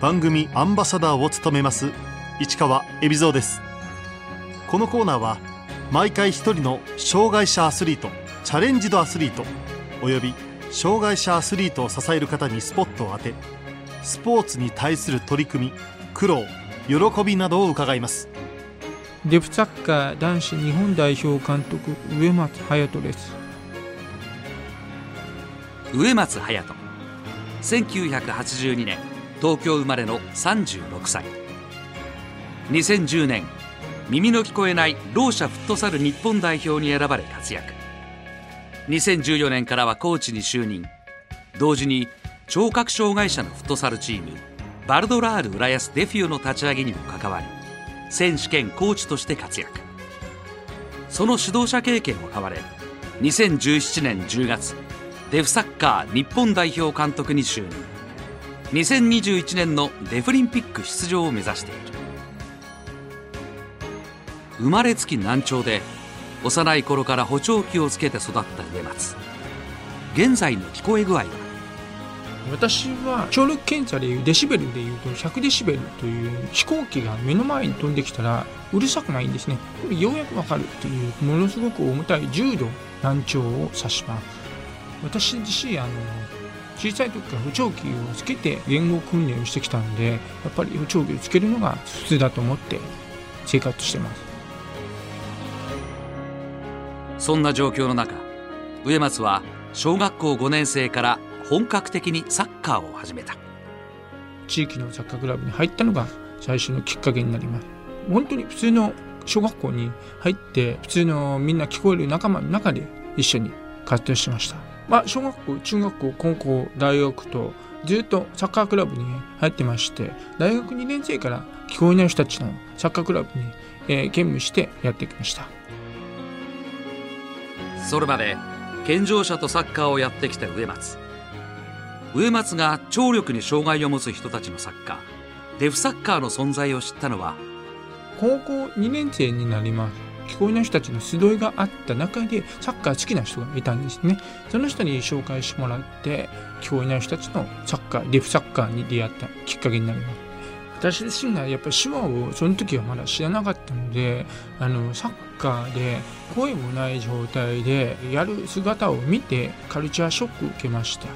番組アンバサダーを務めます市川恵比蔵です。このコーナーは毎回一人の障害者アスリートチャレンジドアスリートおよび障害者アスリートを支える方にスポットを当てスポーツに対する取り組み苦労喜びなどを伺います。デフサッカー男子日本代表監督上松隼人です。上松隼人。1982年東京生まれの36歳。2010年耳の聞こえないろう者フットサル日本代表に選ばれ活躍。2014年からはコーチに就任。同時に聴覚障害者のフットサルチームバルドラール浦安デフィオの立ち上げにも関わり選手兼コーチとして活躍。その指導者経験を買われ2017年10月デフサッカー日本代表監督に就任。2021年のデフリンピック出場を目指している。生まれつき難聴で幼い頃から補聴器をつけて育った植松。現在の聞こえ具合は？私は聴力検査でいうデシベルでいうと100デシベルという飛行機が目の前に飛んできたらうるさくないんですね。ようやくわかるというものすごく重たい重度難聴を指します。私自身あの小さい時から補聴器をつけて言語訓練をしてきたんでやっぱり補聴器をつけるのが普通だと思って生活してます。そんな状況の中植松は小学校5年生から本格的にサッカーを始めた。地域のサッカークラブに入ったのが最初のきっかけになります。本当に普通の小学校に入って普通のみんな聞こえる仲間の中で一緒に活動しましたまあ、小学校中学校高校大学とずっとサッカークラブに入ってまして大学2年生から聞こえない人たちのサッカークラブに、えー、兼務してやってきました。それまで健常者とサッカーをやってきた植松。植松が聴力に障害を持つ人たちのサッカーデフサッカーの存在を知ったのは高校2年生になります聞こえない人たちの集いがあった中でサッカー好きな人がいたんですね。その人に紹介してもらって聞こえない人たちのサッカーデフサッカーに出会ったきっかけになります。私自身がやっぱり手話をその時はまだ知らなかったのであのサッカーで声もない状態でやる姿を見てカルチャーショックを受けました。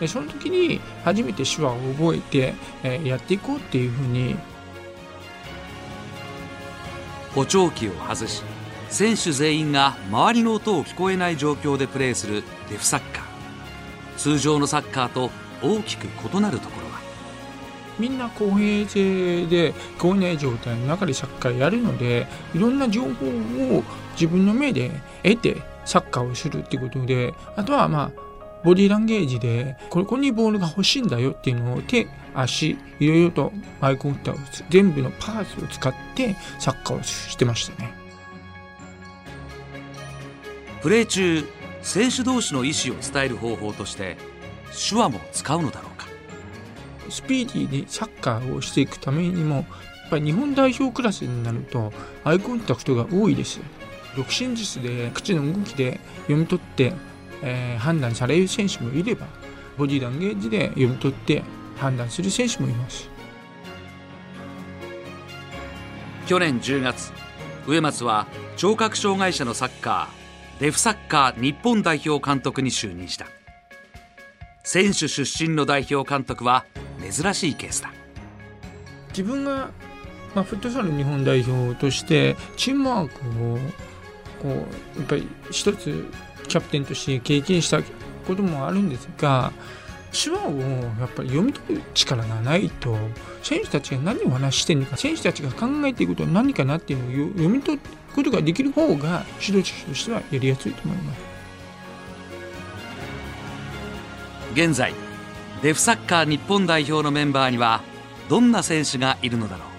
でその時に初めて手話を覚えて、え、やっていこうっていうふうに補聴器を外し選手全員が周りの音を聞こえない状況でプレーするデフサッカー。通常のサッカーと大きく異なるところは。みんな公平性で聞こえない状態の中でサッカーやるのでいろんな情報を自分の目で得てサッカーをするってことであとはまあボディーランゲージでここにボールが欲しいんだよっていうのを手足いろいろとマイコンターを全部のパーツを使ってサッカーをしてましたね。プレー中選手同士の意思を伝える方法として手話も使うのだろうか。スピーディーにサッカーをしていくためにもやっぱり日本代表クラスになるとアイコンタクトが多いです。独身術で口の動きで読み取ってえー、判断される選手もいればボディランゲージで読み取って判断する選手もいます。去年10月植松は聴覚障害者のサッカーデフサッカー日本代表監督に就任した。選手出身の代表監督は珍しいケースだ。自分が、まあ、フットサル日本代表としてチームワークをこうやっぱり一つキャプテンとして経験したこともあるんですが手話をやっぱり読み取る力がないと選手たちが何を話してるのか選手たちが考えていることは何かなっていうのを読み取ることができる方が指導者としてはやりやすいと思います。現在デフサッカー日本代表のメンバーにはどんな選手がいるのだろう。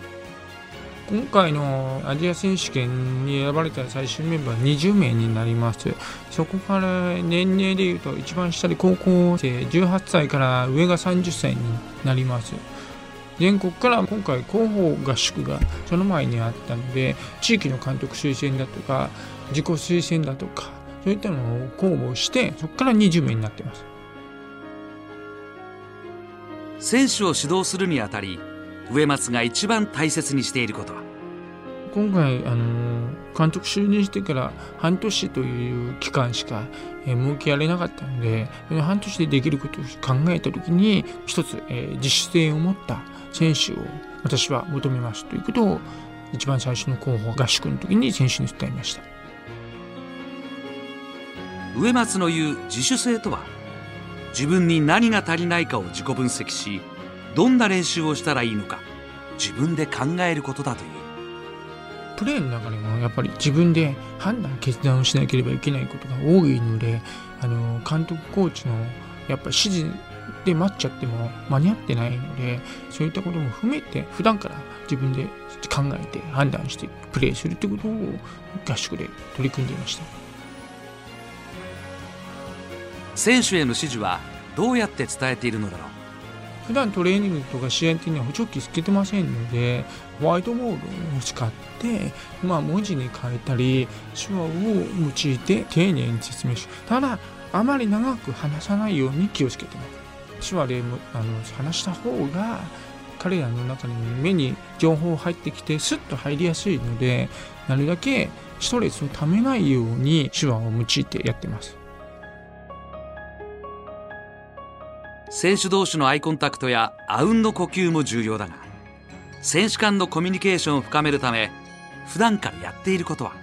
今回のアジア選手権に選ばれた最終メンバー20名になります。そこから年齢でいうと一番下で高校生18歳から上が30歳になります。全国から今回広報合宿がその前にあったので地域の監督推薦だとか自己推薦だとかそういったのを公募してそこから20名になってます。選手を指導するにあたり植松が一番大切にしていることは？今回あの監督就任してから半年という期間しか、えー、設けられなかったので半年でできることを考えた時に一つ、えー、自主性を持った選手を私は求めますということを一番最初の候補合宿の時に選手に伝えました。植松の言う自主性とは？自分に何が足りないかを自己分析しどんな練習をしたらいいのか自分で考えることだという。プレーの中でもやっぱり自分で判断決断をしなければいけないことが多いのであの監督コーチのやっぱ指示で待っちゃっても間に合ってないのでそういったことも踏めて普段から自分で考えて判断してプレーするってことを合宿で取り組んでいました。選手への指示はどうやって伝えているのだろう普段トレーニングとか試合的には補聴器つけてませんのでホワイトボードを使って、まあ、文字に変えたり手話を用いて丁寧に説明しただあまり長く話さないように気をつけてます。手話であの話した方が彼らの中に目に情報入ってきてスッと入りやすいのでなるだけストレスをためないように手話を用いてやってます。選手同士のアイコンタクトやあうんの呼吸も重要だが選手間のコミュニケーションを深めるため普段からやっていることは？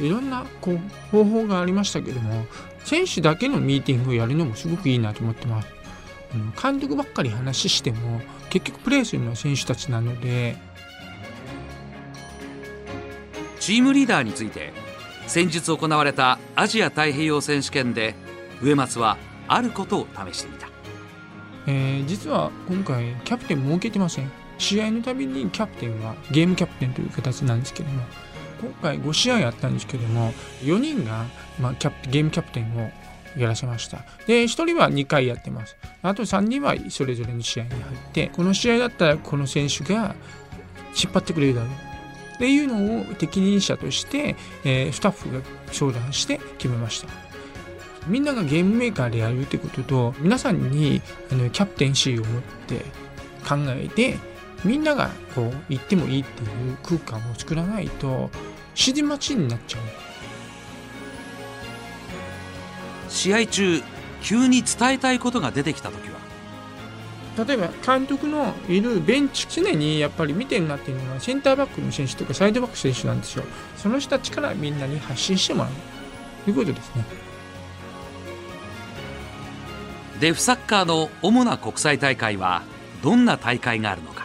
いろんなこう方法がありましたけども選手だけのミーティングをやるのもすごくいいなと思ってます。監督ばっかり話しても結局プレーするのは選手たちなので。チームリーダーについて先日行われたアジア太平洋選手権で植松はあることを試してみたえー、実は今回キャプテン設けてません。試合のたびにキャプテンはゲームキャプテンという形なんですけども今回5試合あったんですけども4人が、まあ、キャプゲームキャプテンをやらせました。で1人は2回やってます。あと3人はそれぞれの試合に入ってこの試合だったらこの選手が引っ張ってくれるだろう。っていうのを適任者として、えー、スタッフが相談して決めました。みんながゲームメーカーでやるってことと皆さんにあのキャプテンシーを持って考えてみんながこう言ってもいいっていう空間を作らないと指示待ちになっちゃう。試合中急に伝えたいことが出てきた時は？例えば監督のいるベンチ常にやっぱり見てるなっていうのはセンターバックの選手とかサイドバック選手なんですよ。その人たちからみんなに発信してもらう。ということですねデフサッカーの主な国際大会はどんな大会があるのか。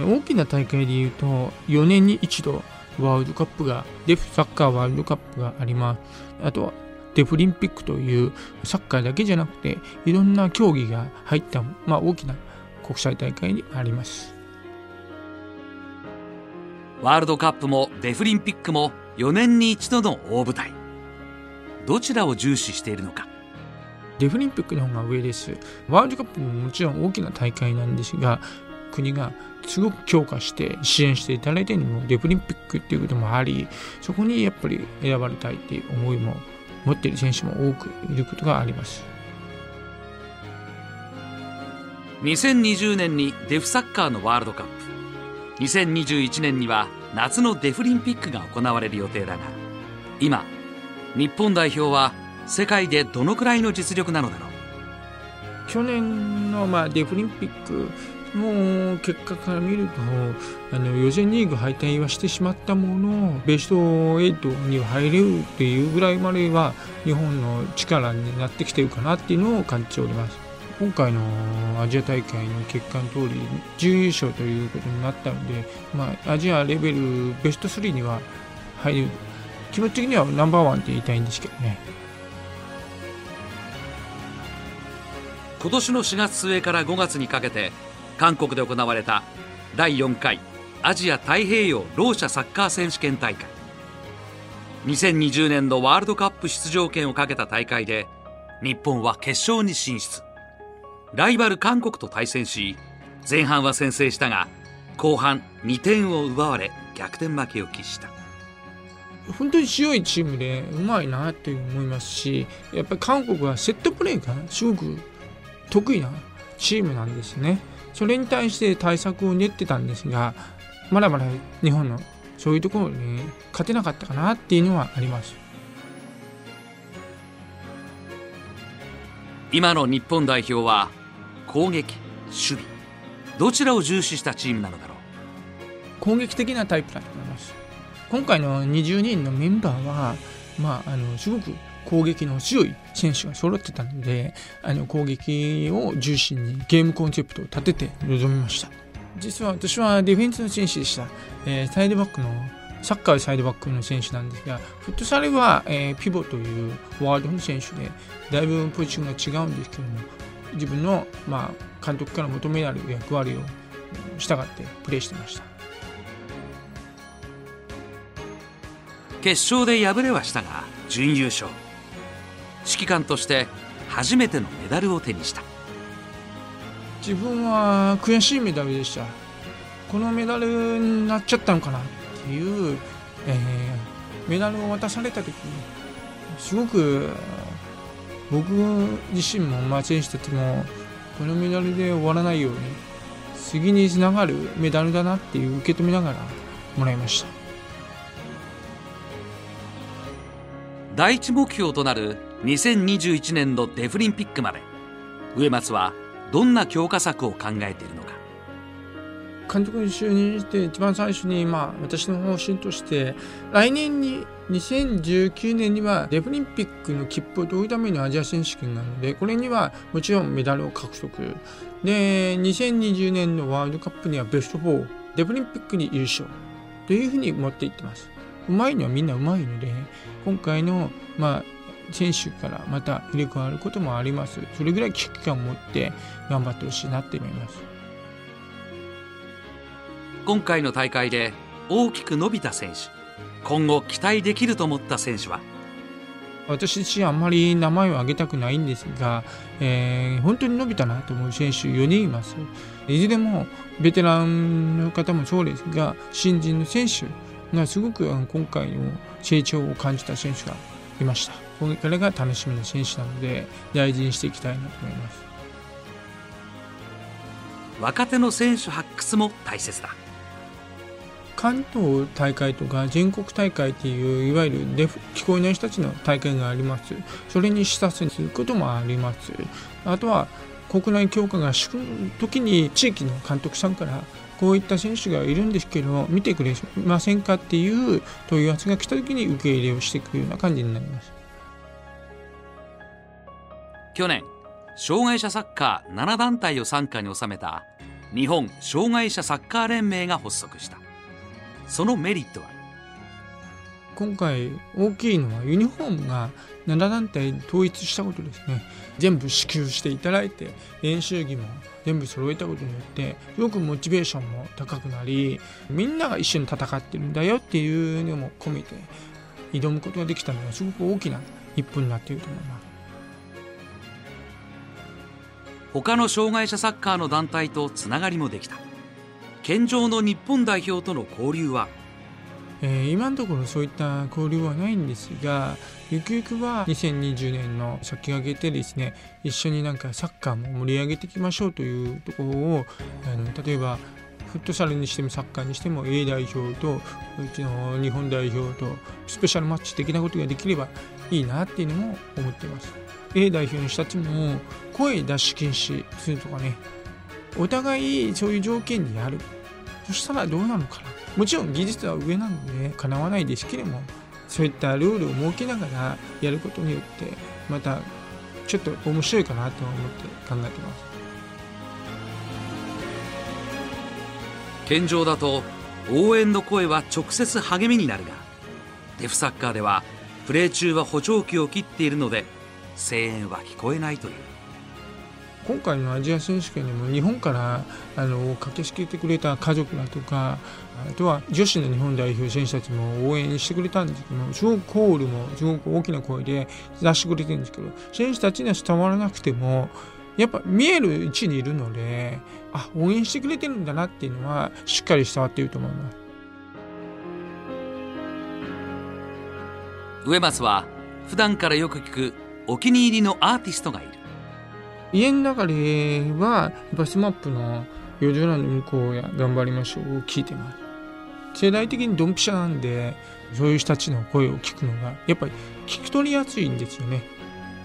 大きな大会でいうと4年に一度ワールドカップがデフサッカーワールドカップがあります。あとはデフリンピックというサッカーだけじゃなくていろんな競技が入った、まあ、大きな国際大会にあります。ワールドカップもデフリンピックも4年に一度の大舞台。どちらを重視しているのかデフリンピックの方が上です。ワールドカップももちろん大きな大会なんですが、国がすごく強化して支援していただいているのもデフリンピックっていうこともあり、そこにやっぱり選ばれたいっていう思いも持っている選手も多くいることがあります。2020年にデフサッカーのワールドカップ2021年には夏のデフリンピックが行われる予定だが今日本代表は世界でどのくらいの実力なのだろう？去年のまあデフリンピックの結果から見るとあの予選リーグ敗退はしてしまったものベスト8に入れるっていうぐらいまでは日本の力になってきてるかなっていうのを感じております。今回のアジア大会の結果の通り準優勝ということになったので、まあ、アジアレベルベスト3には入る気持ち的にはナンバーワンって言いたいんですけどね。今年の4月末から5月にかけて韓国で行われた第4回アジア太平洋ろう者サッカー選手権大会。2020年のワールドカップ出場権をかけた大会で日本は決勝に進出。ライバル韓国と対戦し前半は先制したが後半2点を奪われ逆転負けを喫した。本当に強いチームでうまいなって思いますしやっぱり韓国はセットプレーがすごく得意なチームなんですね。それに対して対策を練ってたんですがまだまだ日本のそういうところに勝てなかったかなっていうのはあります。今の日本代表は攻撃守備どちらを重視したチームなのだろう？攻撃的なタイプだと思います。今回の20人のメンバーはまああのすごく攻撃の強い選手が揃ってたのであの攻撃を重心にゲームコンセプトを立てて臨みました。実は私はディフェンスの選手でした、えー、サイドバックのサッカーサイドバックの選手なんですがフットサルは、えー、ピボというワールドの選手でだいぶポジションが違うんですけども自分の、まあ、監督から求められる役割を従ってプレーしてました。決勝で敗れはしたが準優勝。指揮官として初めてのメダルを手にした。自分は悔しいメダルでした。このメダルになっちゃったのかなっていう、えー、メダルを渡された時にすごく僕自身も、まあ、選手たちもこのメダルで終わらないように次につながるメダルだなっていう受け止めながらもらいました。第一目標となる2021年のデフリンピックまで。植松はどんな強化策を考えているのか。監督に就任して一番最初に、まあ、私の方針として来年に2019年にはデフリンピックの切符を取るためのアジア選手権なのでこれにはもちろんメダルを獲得。で2020年のワールドカップにはベスト4デフリンピックに優勝。というふうに持っていってます。うまいのはみんなうまいので今回の、まあ、選手からまた入れ替わることもあります。それぐらい危機感を持って頑張ってほしいなって思います。今回の大会で大きく伸びた選手今後期待できると思った選手は？私自身あんまり名前を挙げたくないんですが、えー、本当に伸びたなと思う選手4人います。いずれもベテランの方もそうですが新人の選手がすごく今回の成長を感じた選手がいましたこれが楽しみな選手なので大事にしていきたいなと思います。若手の選手発掘も大切だ。関東大会とか全国大会っていういわゆるデフ聞こえない人たちの大会があります。それに視察することもあります。あとは国内強化が敷く時に地域の監督さんからこういった選手がいるんですけど見てくれませんかっていう問い合わせが来た時に受け入れをしていくような感じになります去年障害者サッカー7団体を傘下に収めた日本障害者サッカー連盟が発足した。そのメリットは？今回大きいのはユニフォームが7団体統一したことですね。全部支給していただいて練習着も全部揃えたことによってすごくモチベーションも高くなりみんなが一緒に戦ってるんだよっていうのも込めて挑むことができたのはすごく大きな一歩になっていると思います。他の障害者サッカーの団体とつながりもできた。健常の日本代表との交流は？えー、今のところそういった交流はないんですがゆくゆくは2020年の先駆けてですね一緒になんかサッカーも盛り上げていきましょうというところをあの例えばフットサルにしてもサッカーにしても A 代表とうちの日本代表とスペシャルマッチ的なことができればいいなっていうのも思ってます。A 代表の人たちも声出し禁止するとかねお互いそういう条件でやる。そしたらどうなのかな。もちろん技術は上なのでかなわないですけれどもそういったルールを設けながらやることによってまたちょっと面白いかなと思って考えてます。健常だと応援の声は直接励みになるがデフサッカーではプレー中は補聴器を切っているので声援は聞こえないという。今回のアジア選手権でも日本からあの駆けつけてくれた家族だとかあとは女子の日本代表選手たちも応援してくれたんですけどすごくコールもすごく大きな声で出してくれてるんですけど選手たちには伝わらなくてもやっぱ見える位置にいるのであ応援してくれてるんだなっていうのはしっかり伝わっていると思います。植松は普段からよく聞くお気に入りのアーティストがいる。家の中ではやっぱ SMAP の「夜空の向こうや頑張りましょう」を聞いてます。世代的にドンピシャなんでそういう人たちの声を聞くのがやっぱり聞き取りやすいんですよね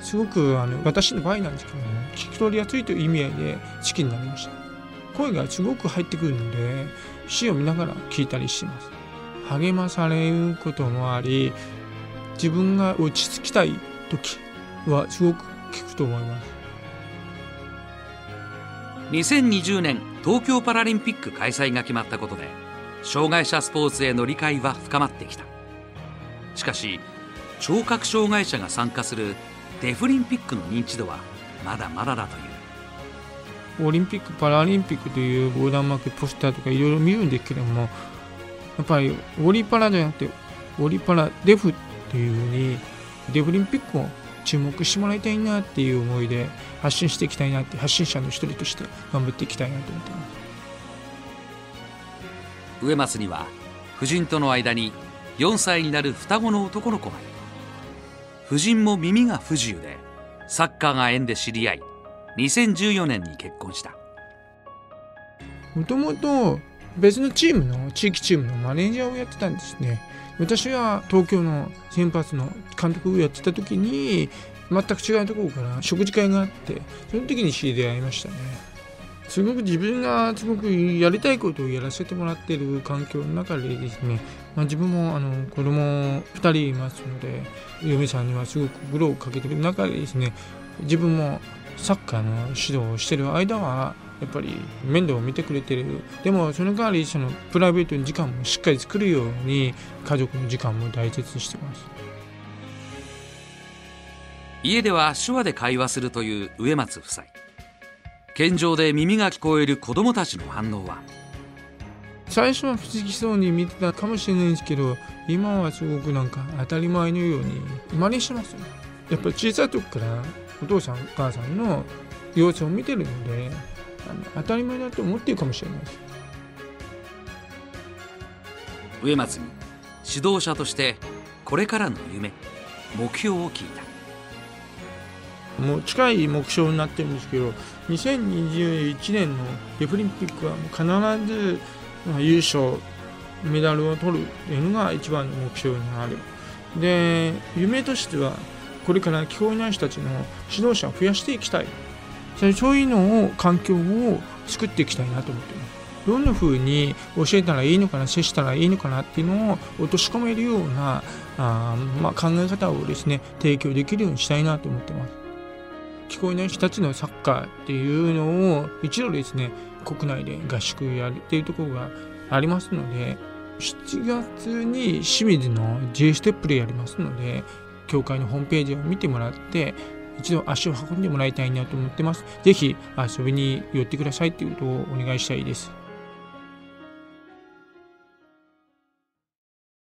すごくあの私の場合なんですけども聞き取りやすいという意味合いで好きになりました。声がすごく入ってくるので詩を見ながら聞いたりします。励まされることもあり自分が落ち着きたい時はすごく聞くと思います。2020年東京パラリンピック開催が決まったことで障害者スポーツへの理解は深まってきた。しかし聴覚障害者が参加するデフリンピックの認知度はまだまだだという。オリンピック・パラリンピックという横断幕ポスターとかいろいろ見るんですけどもやっぱりオリパラじゃなくてオリパラデフっていうふうにデフリンピックを注目してもらいたいなっていう思いで発信していきたいなって発信者の一人として頑張っていきたいなと思ってます。植松には夫人との間に4歳になる双子の男の子がいる夫人も耳が不自由でサッカーが縁で知り合い2014年に結婚した。もともと別のチームの地域チームのマネージャーをやってたんですね。私は東京の先発の監督をやってた時に全く違うところから食事会があってその時に知り合いましたね。すごく自分がすごくやりたいことをやらせてもらってる環境の中でですね、まあ、自分もあの子供2人いますので嫁さんにはすごく苦労をかけている中でですね自分もサッカーの指導をしている間はやっぱり面倒を見てくれてる。でもその代わりそのプライベートの時間もしっかり作るように家族の時間も大切にしてます。家では手話で会話するという植松夫妻。健常で耳が聞こえる子供たちの反応は？最初は不思議そうに見てたかもしれないんですけど今はすごくなんか当たり前のように真似してますよやっぱり小さい時からお父さんお母さんの様子を見てるのであの当たり前だと思ってるかもしれないです。植松に指導者としてこれからの夢目標を聞いたもう近い目標になってるんですけど2021年のデフリンピックは必ず優勝メダルを取るというのが一番の目標にある。で夢としてはこれから聞こえない人たちの指導者を増やしていきたい。そういうのを環境を作っていきたいなと思ってます。どんな風に教えたらいいのかな接したらいいのかなっていうのを落とし込めるようなあ、まあ、考え方をですね提供できるようにしたいなと思ってます。聞こえない人たちのサッカーっていうのを一度ですね国内で合宿やるっていうところがありますので7月に清水の J ステップでやりますので協会のホームページを見てもらって一度足を運んでもらいたいなと思ってます。是非遊びに寄ってくださいっていうことをお願いしたいです。